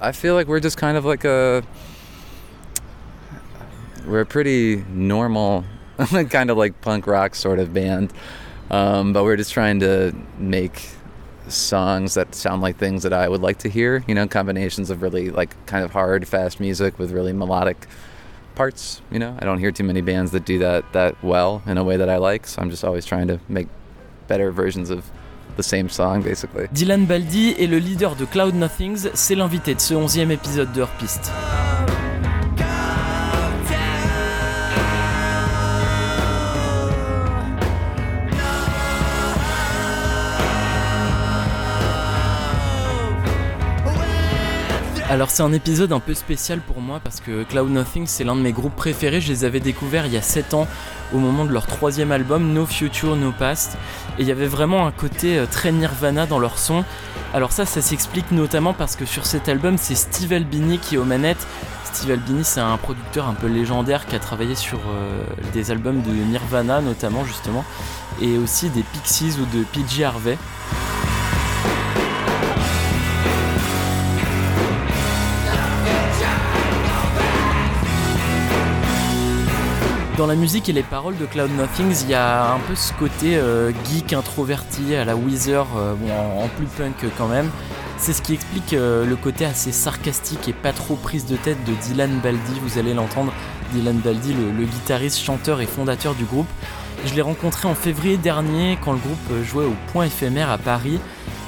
I feel like we're just kind of like a we're a pretty normal kind of like punk rock sort of band, um, but we're just trying to make songs that sound like things that I would like to hear. You know, combinations of really like kind of hard, fast music with really melodic parts. You know, I don't hear too many bands that do that that well in a way that I like. So I'm just always trying to make better versions of the same song, basically. Dylan Baldi est le leader de Cloud Nothings. C'est l'invité de ce 11e épisode de Heurpiste. Alors c'est un épisode un peu spécial pour moi parce que Cloud Nothing c'est l'un de mes groupes préférés, je les avais découverts il y a 7 ans au moment de leur troisième album No Future No Past et il y avait vraiment un côté euh, très Nirvana dans leur son. Alors ça ça s'explique notamment parce que sur cet album c'est Steve Albini qui est aux manettes. Steve Albini c'est un producteur un peu légendaire qui a travaillé sur euh, des albums de Nirvana notamment justement et aussi des Pixies ou de PG Harvey. Dans la musique et les paroles de Cloud Nothings, il y a un peu ce côté euh, geek introverti à la Weezer, euh, en, plus punk quand même. C'est ce qui explique euh, le côté assez sarcastique et pas trop prise de tête de Dylan Baldi. Vous allez l'entendre, Dylan Baldi, le, guitariste, chanteur et fondateur du groupe. Je l'ai rencontré en février dernier quand le groupe jouait au Point éphémère à Paris.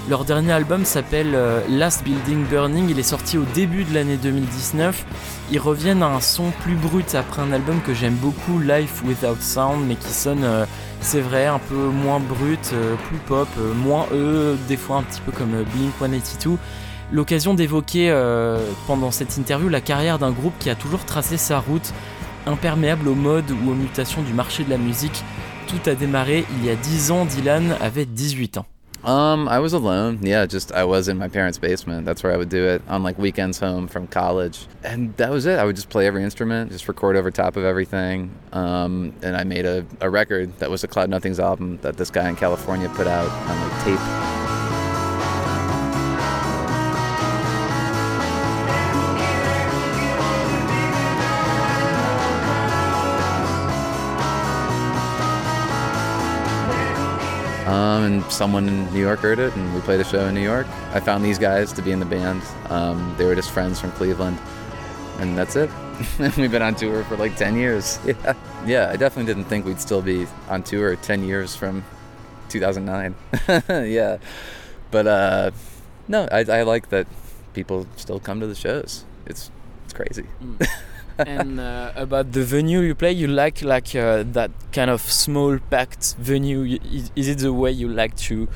Leur dernier album s'appelle Last Building Burning, il est sorti au début de l'année 2019 ils reviennent à un son plus brut après un album que j'aime beaucoup, Life Without Sound, mais qui sonne, euh, c'est vrai, un peu moins brut, euh, plus pop, euh, moins eux, des fois un petit peu comme Blink 182. L'occasion d'évoquer pendant cette interview la carrière d'un groupe qui a toujours tracé sa route, imperméable aux modes ou aux mutations du marché de la musique. Tout a démarré il y a 10 ans, Dylan avait 18 ans. Um, I was alone. Yeah, just I was in my parents' basement. That's where I would do it on like weekends home from college, and that was it. I would just play every instrument, just record over top of everything. Um, and I made a, a record that was a Cloud Nothings album that this guy in California put out on like tape. Um, and someone in New York heard it, and we played a show in New York. I found these guys to be in the band. Um, they were just friends from Cleveland, and that's it. We've been on tour for like 10 years. Yeah. Yeah, I definitely didn't think we'd still be on tour 10 years from 2009. yeah. But uh, no, I, I like that people still come to the shows. It's, it's crazy. Mm. and uh, about the venue you play, you like like uh, that kind of small packed venue. Is, is, it the way you like to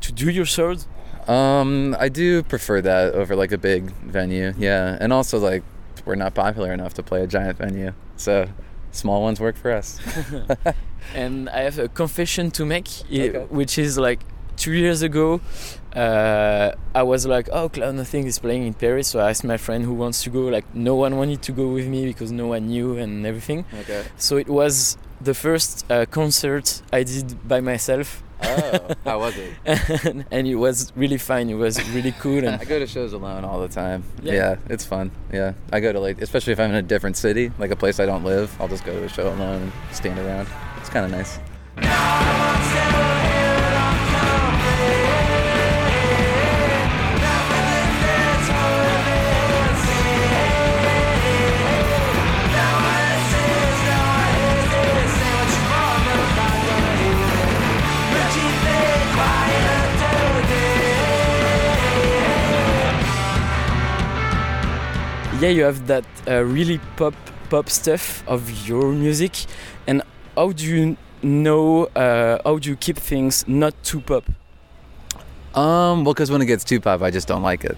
to do your shows? Um, I do prefer that over like a big venue. Yeah, and also like we're not popular enough to play a giant venue, so small ones work for us. and I have a confession to make, okay. which is like two years ago, uh, I was like, oh, Cloud Nothing is playing in Paris. So I asked my friend who wants to go. Like, no one wanted to go with me because no one knew and everything. Okay. So it was the first uh, concert I did by myself. Oh, how was it? and, and, it was really fun. It was really cool. And I go to shows alone all the time. Yeah. yeah. it's fun. Yeah, I go to like, especially if I'm in a different city, like a place I don't live. I'll just go to a show alone and stand around. It's kind of nice. Yeah, you have that uh, really pop pop stuff of your music, and how do you know uh, how do you keep things not too pop? Um, well, because when it gets too pop, I just don't like it.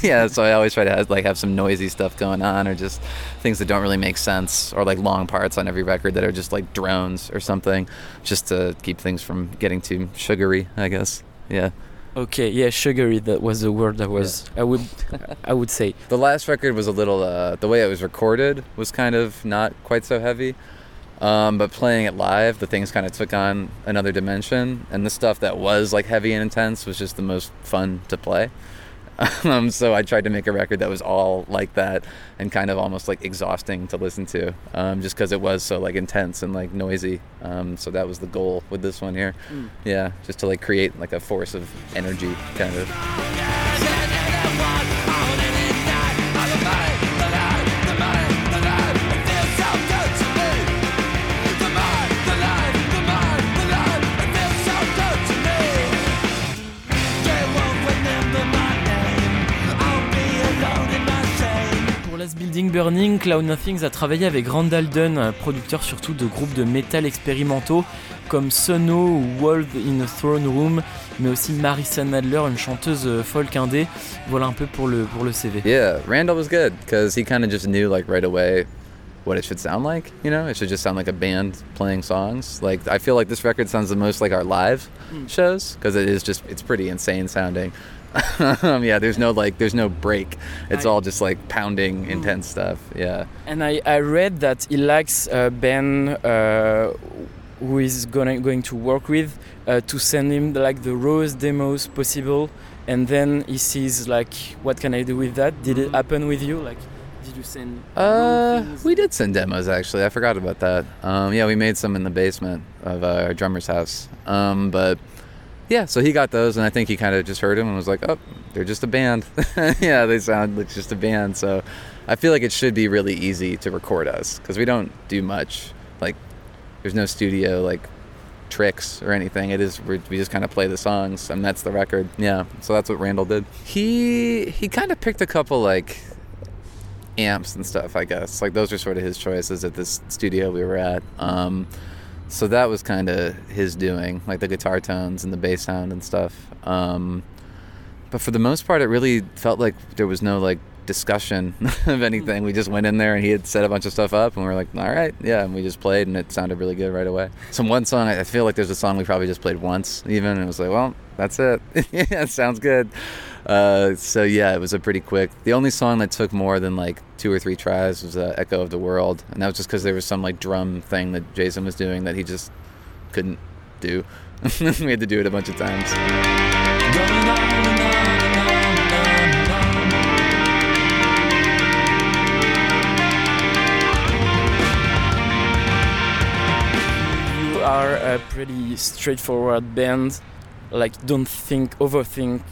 yeah, so I always try to have, like have some noisy stuff going on, or just things that don't really make sense, or like long parts on every record that are just like drones or something, just to keep things from getting too sugary. I guess. Yeah. Okay, yeah, sugary. That was the word that was yeah. I would I would say. The last record was a little uh, the way it was recorded was kind of not quite so heavy, um, but playing it live, the things kind of took on another dimension, and the stuff that was like heavy and intense was just the most fun to play. um, so I tried to make a record that was all like that and kind of almost like exhausting to listen to, um, just because it was so like intense and like noisy. Um, so that was the goal with this one here. Mm. Yeah, just to like create like a force of energy, kind of. Burning, Cloud Nothings a travaillé avec Randall Dunn, un producteur surtout de groupes de métal expérimentaux comme Sono ou Wolf in a Throne Room, mais aussi Marissa Adler, une chanteuse euh, folk indé. Voilà un peu pour le, pour le CV. Yeah, Randall was good because he kind of just knew like right away what it should sound like. You know, it should just sound like a band playing songs. Like I feel like this record sounds the most like our live Mm. shows because it is just it's pretty insane sounding. um, yeah, there's no like there's no break. It's I- all just like pounding intense stuff. Yeah. And I, I read that he likes a band uh, who is gonna, going to work with uh, to send him like the rawest demos possible, and then he sees like what can I do with that? Did it happen with you? Like, did you send? Uh, we did send demos actually. I forgot about that. Um, yeah, we made some in the basement of uh, our drummer's house. Um, but yeah, so he got those, and I think he kind of just heard them and was like, "Oh, they're just a band." yeah, they sound like just a band. So I feel like it should be really easy to record us because we don't do much. Like, there's no studio like tricks or anything. It is we we just kind of play the songs, and that's the record. Yeah, so that's what Randall did. He he kind of picked a couple like amps and stuff, I guess. Like those were sort of his choices at this studio we were at. Um, so that was kind of his doing, like the guitar tones and the bass sound and stuff. Um, but for the most part, it really felt like there was no like discussion of anything. We just went in there and he had set a bunch of stuff up, and we were like, all right, yeah, and we just played, and it sounded really good right away. So one song, I I feel like there's a song we probably just played once, even, and it was like, well, that's it. yeah, it sounds good. Uh, so yeah, it was a pretty quick. The only song that took more than like two or three tries was uh, "Echo of the World," and that was just because there was some like drum thing that Jason was doing that he just couldn't do. we had to do it a bunch of times. You are a pretty straightforward band. Like, don't think, overthink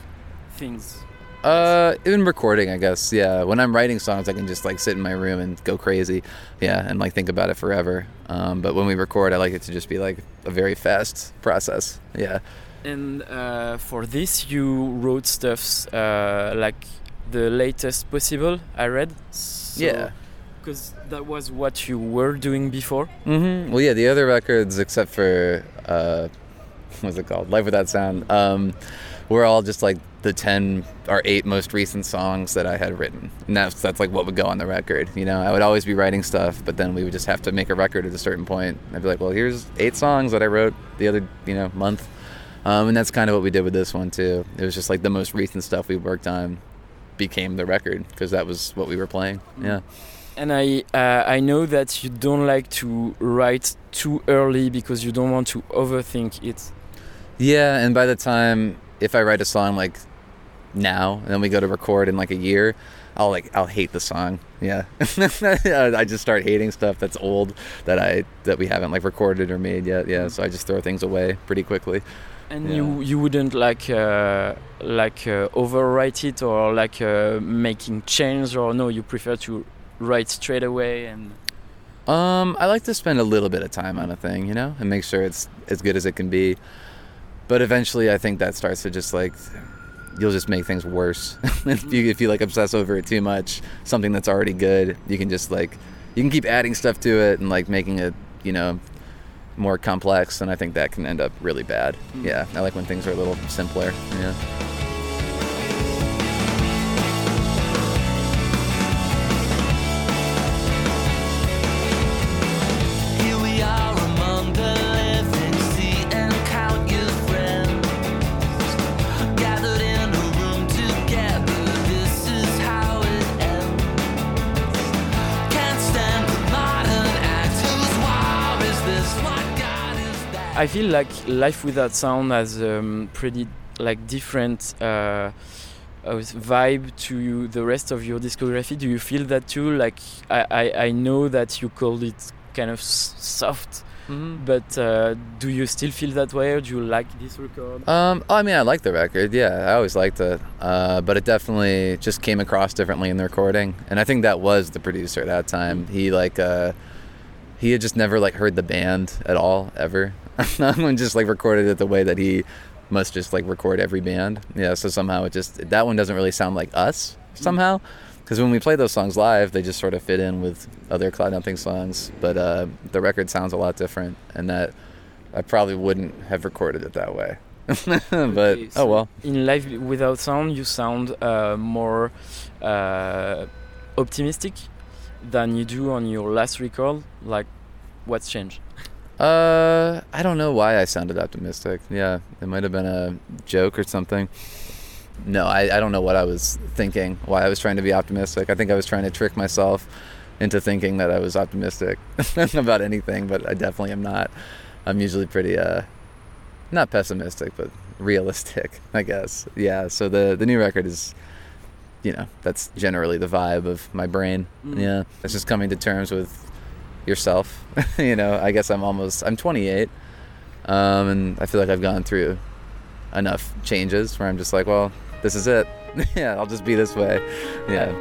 things. Uh, in recording, I guess. Yeah, when I'm writing songs, I can just like sit in my room and go crazy. Yeah, and like think about it forever. Um, but when we record, I like it to just be like a very fast process. Yeah. And uh, for this, you wrote stuffs uh, like the latest possible. I read. So, Yeah. Because that was what you were doing before. Mm-hmm. Well, yeah, the other records, except for uh, what's it called, Life Without Sound, um, were all just like the ten or eight most recent songs that I had written, and that's that's like what would go on the record. You know, I would always be writing stuff, but then we would just have to make a record at a certain point. I'd be like, well, here's eight songs that I wrote the other, you know, month, um, and that's kind of what we did with this one too. It was just like the most recent stuff we worked on became the record because that was what we were playing. Yeah. And I uh, I know that you don't like to write too early because you don't want to overthink it. Yeah, and by the time if I write a song like now and then we go to record in like a year, I'll like I'll hate the song. Yeah. I just start hating stuff that's old that I that we haven't like recorded or made yet. Yeah, so I just throw things away pretty quickly. And Yeah. you you wouldn't like uh, like uh, overwrite it or like uh, making change or no, you prefer to write straight away and Um, I like to spend a little bit of time on a thing, you know, and make sure it's as good as it can be. But eventually, I think that starts to just like you'll just make things worse if you if you like obsess over it too much. Something that's already good, you can just like you can keep adding stuff to it and like making it, you know, more complex. And I think that can end up really bad. Hmm. Yeah, I like when things are a little simpler. Yeah. Feel like Life Without Sound has um, pretty like different uh, uh, vibe to you, the rest of your discography? Do you feel that too? Like I, I, I know that you called it kind of s- soft, but uh, do you still feel that way, or do you like this record? Um, I mean, I like the record. Yeah, I always liked it. Uh, but it definitely just came across differently in the recording, and I think that was the producer at that time. He like, uh, he had just never like heard the band at all ever, and just like recorded it the way that he must just like record every band. Yeah, so somehow it just that one doesn't really sound like us somehow. Because when we play those songs live, they just sort of fit in with other Cloud Nothings songs. But uh, the record sounds a lot different, and that I probably wouldn't have recorded it that way. but Okay, oh well. In Life Without Sound, you sound uh, more uh, optimistic than you do on your last record. Like, what's changed? Uh, I don't know why I sounded optimistic. Yeah, it might have been a joke or something. No, I, I don't know what I was thinking. Why I was trying to be optimistic. I think I was trying to trick myself into thinking that I was optimistic about anything, but I definitely am not. I'm usually pretty uh, not pessimistic, but realistic, I guess. Yeah. So the the new record is, you know, that's generally the vibe of my brain. Mm. Yeah, it's just coming to terms with yourself. you know, I guess I'm almost I'm 28, um, and I feel like I've gone through enough changes where I'm just like, well, this is it. yeah, I'll just be this way. Yeah.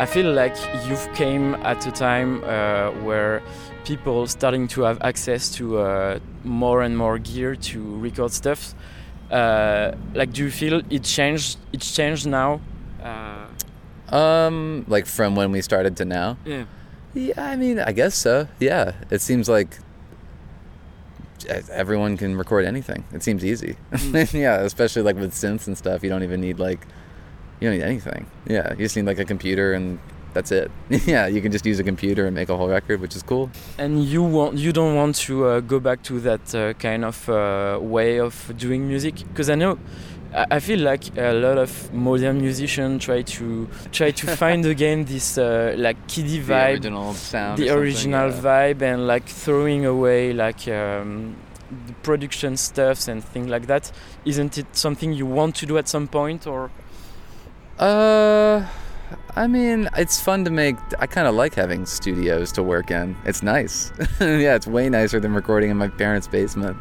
I feel like you've came at a time uh, where people starting to have access to uh, more and more gear to record stuff. Uh, like, do you feel it changed? It's changed now. Um, like from when we started to now. yeah. Yeah, I mean, I guess so. Yeah, it seems like everyone can record anything. It seems easy. yeah, especially like with synths and stuff. You don't even need like you don't need anything. Yeah, you just need like a computer and that's it. yeah, you can just use a computer and make a whole record, which is cool. And you want you don't want to uh, go back to that uh, kind of uh, way of doing music because I know I feel like a lot of modern musicians try to try to find again this uh, like kiddie vibe, The original sound. the or original yeah. vibe, and like throwing away like um, the production stuffs and things like that. Isn't it something you want to do at some point or? Uh, I mean, it's fun to make. I kind of like having studios to work in. It's nice. yeah, it's way nicer than recording in my parents' basement.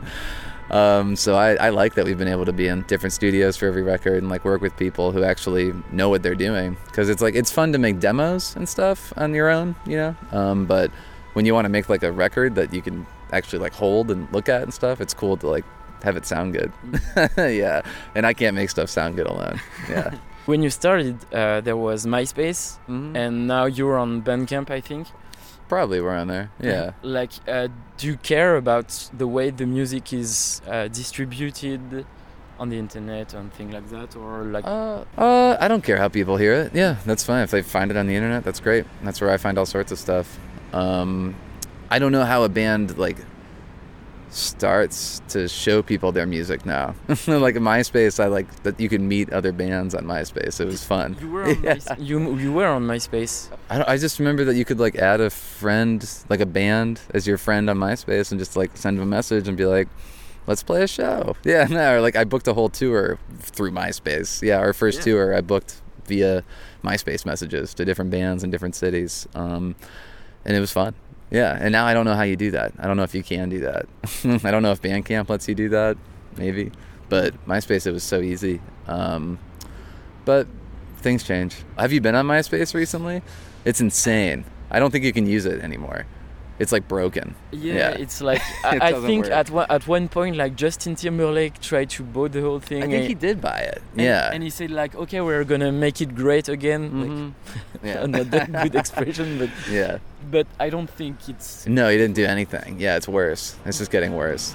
Um, so I, I like that we've been able to be in different studios for every record and like work with people who actually know what they're doing. Because it's like it's fun to make demos and stuff on your own, you know. Um, but when you want to make like a record that you can actually like hold and look at and stuff, it's cool to like have it sound good. yeah, and I can't make stuff sound good alone. Yeah. When you started, uh, there was MySpace, Mhm. and now you're on Bandcamp, I think. Probably around there. Yeah. Like, uh, do you care about the way the music is uh, distributed on the internet and things like that, or like? Uh, uh, I don't care how people hear it. Yeah, that's fine. If they find it on the internet, that's great. That's where I find all sorts of stuff. Um, I don't know how a band like starts to show people their music now. like in MySpace, I like that you can meet other bands on MySpace. It was fun. you were on Yeah. MySpace. You, you were on MySpace. I, don't, I just remember that you could like add a friend, like a band, as your friend on MySpace, and just like send them a message and be like, "Let's play a show." Yeah, no, or like I booked a whole tour through MySpace. Yeah, our first Yeah. tour I booked via MySpace messages to different bands in different cities, um, and it was fun. Yeah, and now I don't know how you do that. I don't know if you can do that. I don't know if Bandcamp lets you do that, maybe, but MySpace it was so easy. Um, but things change. Have you been on MySpace recently? It's insane. I don't think you can use it anymore. It's like broken. Yeah, Yeah. it's like It I, think work. at one at one point, like Justin Timberlake tried to buy the whole thing. I think and- he did buy it. and- yeah. and he said like, okay, we're gonna make it great again. Like, Mhm. yeah. another good expression, but yeah. but I don't think it's. No, he didn't do anything. Yeah, it's worse. It's just getting worse.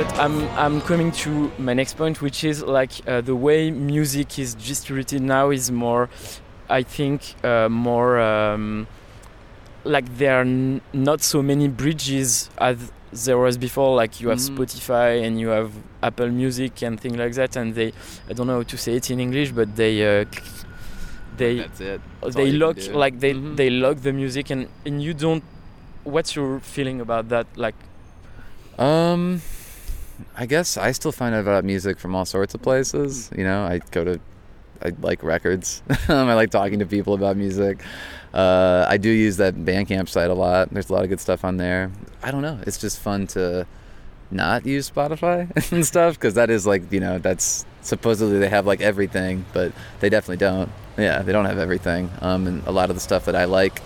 But I'm I'm coming to my next point, which is like uh, the way music is distributed now is more, I think, uh, more um, like there are n- not so many bridges as there was before like you have Mhm. Spotify and you have Apple Music and things like that, and they I don't know how to say it in English, but they uh, they That's it. That's they lock like they Mhm. they lock the music and and you don't. What's your feeling about that? Like Um, I guess I still find out about music from all sorts of places. You know, I go to, I like records. I like talking to people about music. Uh, I do use that Bandcamp site a lot. There's a lot of good stuff on there. I don't know. It's just fun to not use Spotify and stuff because that is like you know that's supposedly they have like everything, but they definitely don't. Yeah, they don't have everything. Um, and a lot of the stuff that I like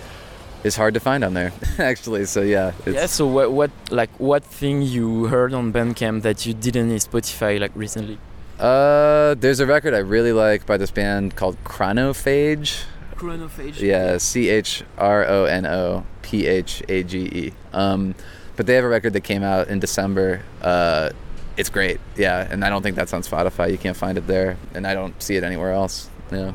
is hard to find on there actually. So yeah, it's, yeah. So what what like what thing you heard on Bandcamp that you didn't in Spotify like recently? Uh, there's a record I really like by this band called Chronophage. Chronophage. Yeah, C H R O N O P H A G E. Um, but they have a record that came out in December. Uh, it's great. Yeah, and I don't think that's on Spotify. You can't find it there, and I don't see it anywhere else. Yeah.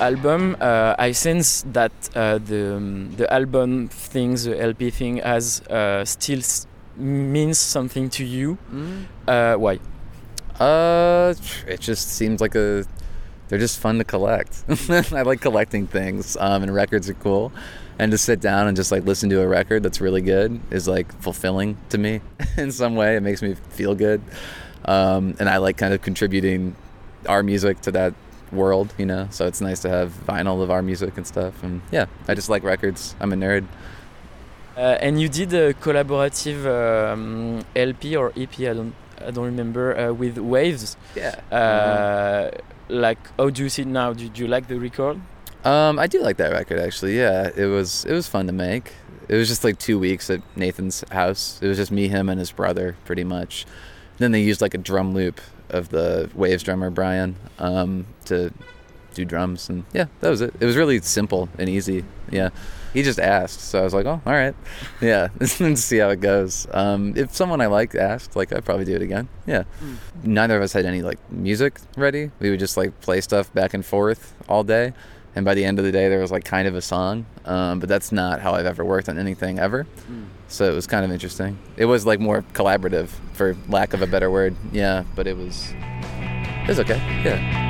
Album, uh, I sense that uh, the um, the album things, the LP thing, has uh, still s- means something to you. Uh, why? Uh, it just seems like a. They're just fun to collect. I like collecting things, um, and records are cool. And to sit down and just like listen to a record that's really good is like fulfilling to me in some way. It makes me feel good, um, and I like kind of contributing our music to that world, you know. So it's nice to have vinyl of our music and stuff. And yeah, I just like records. I'm a nerd. Uh, and you did a collaborative um, LP or EP, I don't I don't remember, uh, with Wavves. Yeah. Uh, Like, how do you see it now? Do, do you like the record? Um, I do like that record actually. Yeah, it was it was fun to make. It was just like two weeks at Nathan's house. It was just me, him, and his brother, pretty much. Then they used like a drum loop of the Wavves drummer Brian um, to do drums, and yeah, that was it. It was really simple and easy. Yeah, he just asked, so I was like, oh, all right, yeah, let's see how it goes. Um, if someone I liked asked, like, I'd probably do it again. Yeah. Neither of us had any like music ready. We would just like play stuff back and forth all day and by the end of the day there was like kind of a song um, but that's not how i've ever worked on anything ever so it was kind of interesting. It was like more collaborative for lack of a better word. Yeah but it was it was okay. Yeah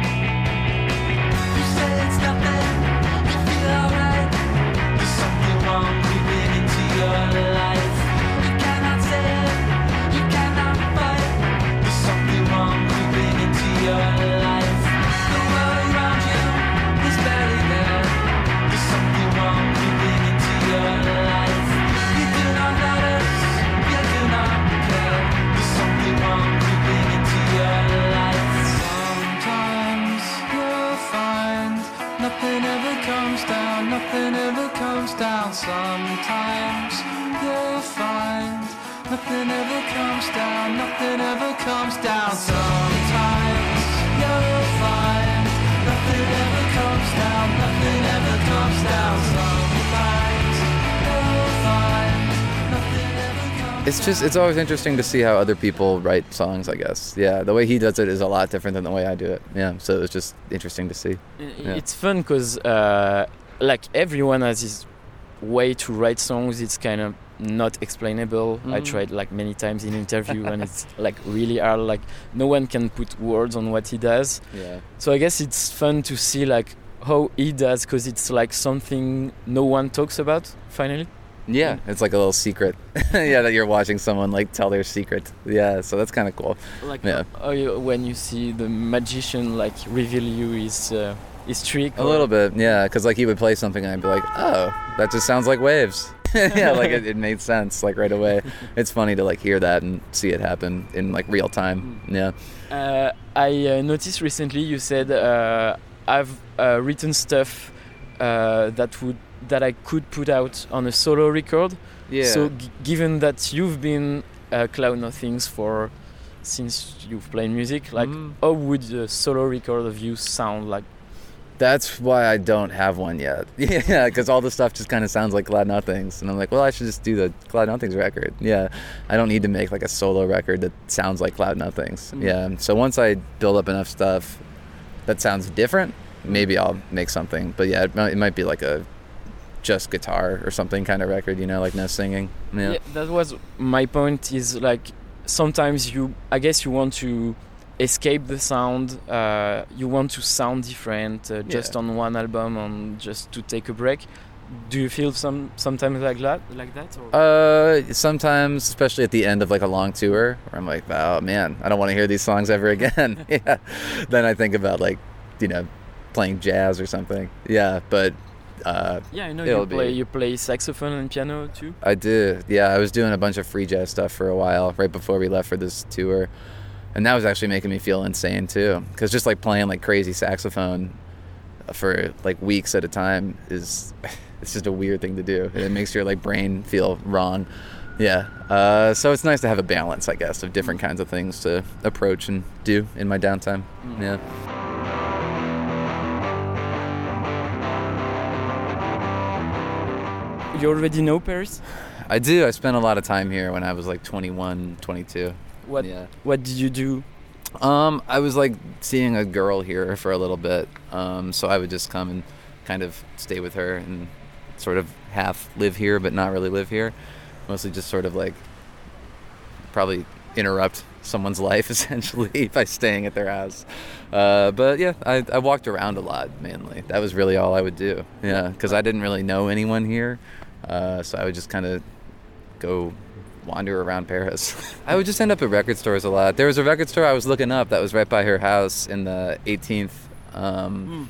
it's just it's always interesting to see how other people write songs i guess yeah the way he does it is a lot different than the way i do it yeah so it's just interesting to see Yeah. It's fun because uh, like everyone has his way to write songs. It's kind of not explainable. I Mhm. tried like many times in interview and it's like really hard. Like no one can put words on what he does. yeah So I guess it's fun to see like how he does because it's like something no one talks about finally. Yeah it's like a little secret yeah that you're watching someone like tell their secret yeah so that's kind of cool Like Yeah. you, when you see the magician like reveal you his uh, is trick. A or- little bit, yeah, because like he would play something and I'd be like, oh, that just sounds like Wavves. yeah, like it, it made sense like right away. It's funny to like hear that and see it happen in like real time. Yeah. Uh, I uh, noticed recently you said uh, I've uh, written stuff uh, that would that I could put out on a solo record. Yeah. So g- given that you've been uh, Cloud Nothings for since you've played music, like Mm. how would a solo record of you sound like? That's why I don't have one yet. Yeah, because all the stuff just kind of sounds like Cloud Nothings, and I'm like, well, I should just do the Cloud Nothings record. Yeah, I don't need to make like a solo record that sounds like Cloud Nothings. Mm. Yeah, so once I build up enough stuff that sounds different, maybe I'll make something. But yeah, it might, it might be like a just guitar or something kind of record, you know, like no singing. Yeah. that was my point. Is like sometimes you, I guess you want to escape the sound. Uh, you want to sound different, uh, just Yeah. on one album, and just to take a break. Do you feel some sometimes like that, like that? Or? Uh, sometimes, especially at the end of like a long tour, where I'm like, oh man, I don't want to hear these songs ever again. yeah. Then I think about like, you know, playing jazz or something. Yeah, but uh, yeah, I know you play. be- You play saxophone and piano too. I did. Yeah, I was doing a bunch of free jazz stuff for a while right before we left for this tour, and that was actually making me feel insane too. Because just like playing like crazy saxophone for like weeks at a time is it's just a weird thing to do. It makes your like brain feel wrong. Yeah. Uh, so it's nice to have a balance, I guess, of different kinds of things to approach and do in my downtime. Yeah. You already know Paris. I do. I spent a lot of time here when I was like 21, 22. What Yeah. What did you do? Um, I was like seeing a girl here for a little bit, um, so I would just come and kind of stay with her and sort of half live here, but not really live here. Mostly just sort of like probably interrupt someone's life essentially by staying at their house. Uh, but yeah, I, I walked around a lot mainly. That was really all I would do. Yeah, because I didn't really know anyone here, uh, so I would just kind of go wander around Paris. I would just end up at record stores a lot. There was a record store I was looking up that was right by her house in the 18th, um,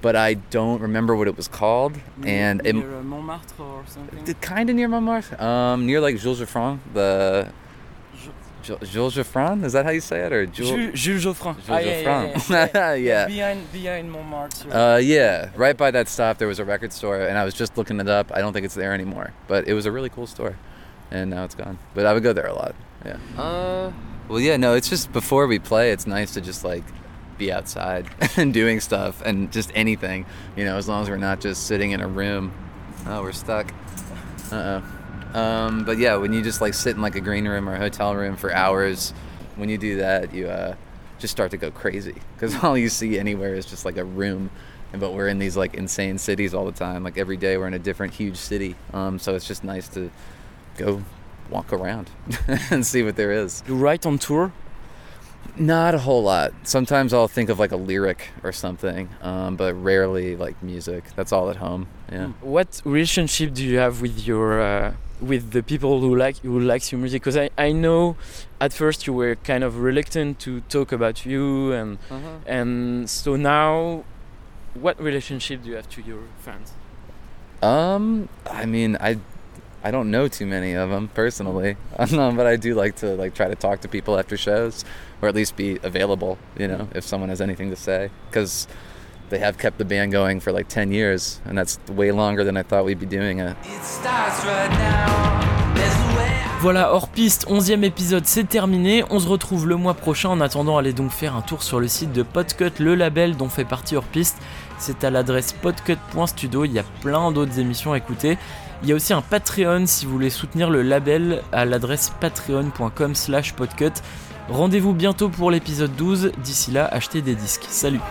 but I don't remember what it was called. And it, Montmartre or something. kind of near Montmartre, um, near like Jules Joffrin, the Ju- Jules Joffrin. Is that how you say it, or Jules? Jules Joffrin. Jules Joffrin. yeah. Behind behind Montmartre. Uh, yeah, right by that stop there was a record store, and I was just looking it up. I don't think it's there anymore, but it was a really cool store, and now it's gone. But I would go there a lot. Yeah. Uh, well, yeah, no, it's just before we play, it's nice to just like be outside and doing stuff and just anything, you know, as long as we're not just sitting in a room. Oh, we're stuck. Uh oh. Um, but yeah, when you just like sit in like a green room or a hotel room for hours, when you do that, you uh, just start to go crazy because all you see anywhere is just like a room. But we're in these like insane cities all the time. Like every day we're in a different huge city. Um, so it's just nice to go walk around and see what there is. You write on tour? Not a whole lot. Sometimes I'll think of like a lyric or something, um, but rarely like music. That's all at home. Yeah. What relationship do you have with your uh, with the people who like who likes your music? Because I, I know at first you were kind of reluctant to talk about you and and so now what relationship do you have to your fans? Um, I mean, I, I don't know too many of them personally, um, but I do like to like try to talk to people after shows, or at least be available. You know, if someone has anything to say, because they have kept the band going for like ten years, and that's way longer than I thought we'd be doing it. Voilà, hors piste, 11e épisode, c'est terminé. On se retrouve le mois prochain. En attendant, allez donc faire un tour sur le site de Podcut, le label dont fait partie hors piste. C'est à l'adresse podcut.studio. Il y a plein d'autres émissions à écouter. Il y a aussi un Patreon si vous voulez soutenir le label à l'adresse patreon.com/podcut. Rendez-vous bientôt pour l'épisode 12. D'ici là, achetez des disques. Salut!